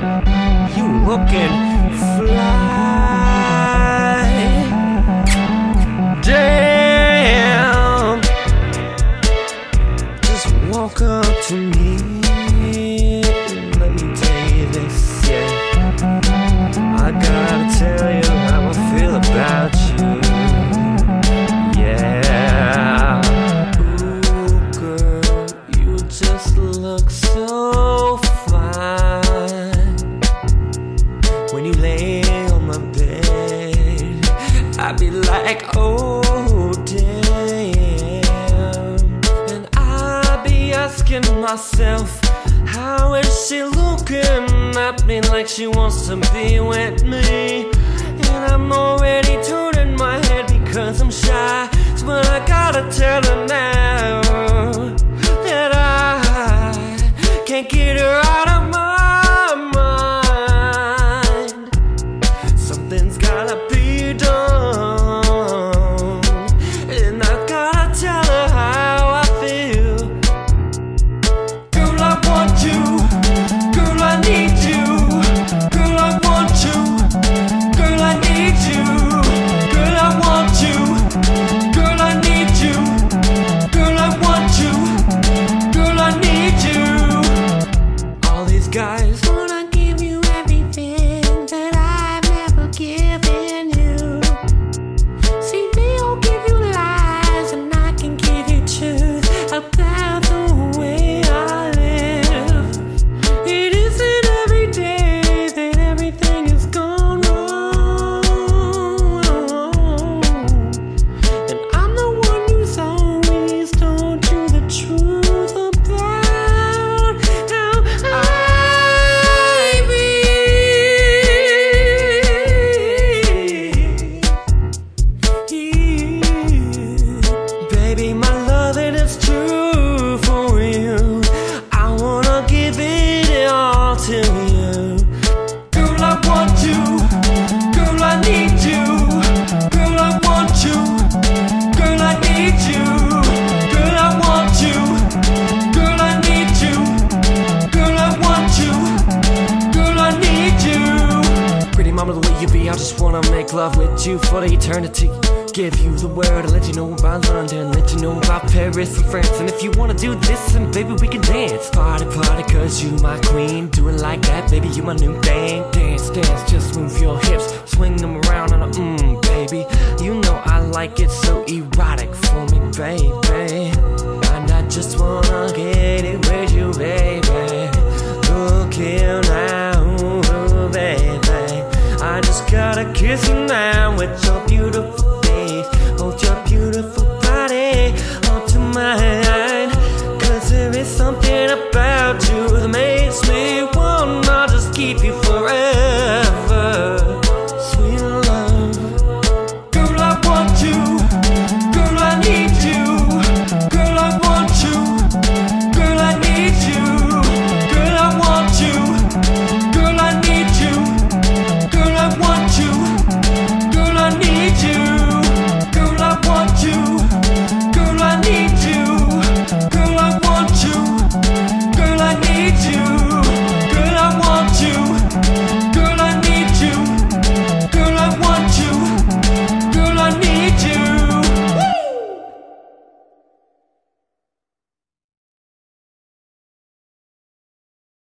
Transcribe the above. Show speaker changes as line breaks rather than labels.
You looking fly. I'd be like, oh, damn. And I'd be asking myself, how is she looking at me like she wants to be with me? And I'm already turning my head because I'm shy. But I gotta tell her just wanna make love with you for eternity. Give you the word, and let you know about London, let you know about Paris and France. And if you wanna do this, then baby, we can dance. Party, party, cause you my queen. Do it like that, baby, you my new thing. Dance, dance, just move your hips, swing them around on a mmm, baby. You know I like it so your beautiful face, hold your beautiful body onto mine. Cause there is something about you.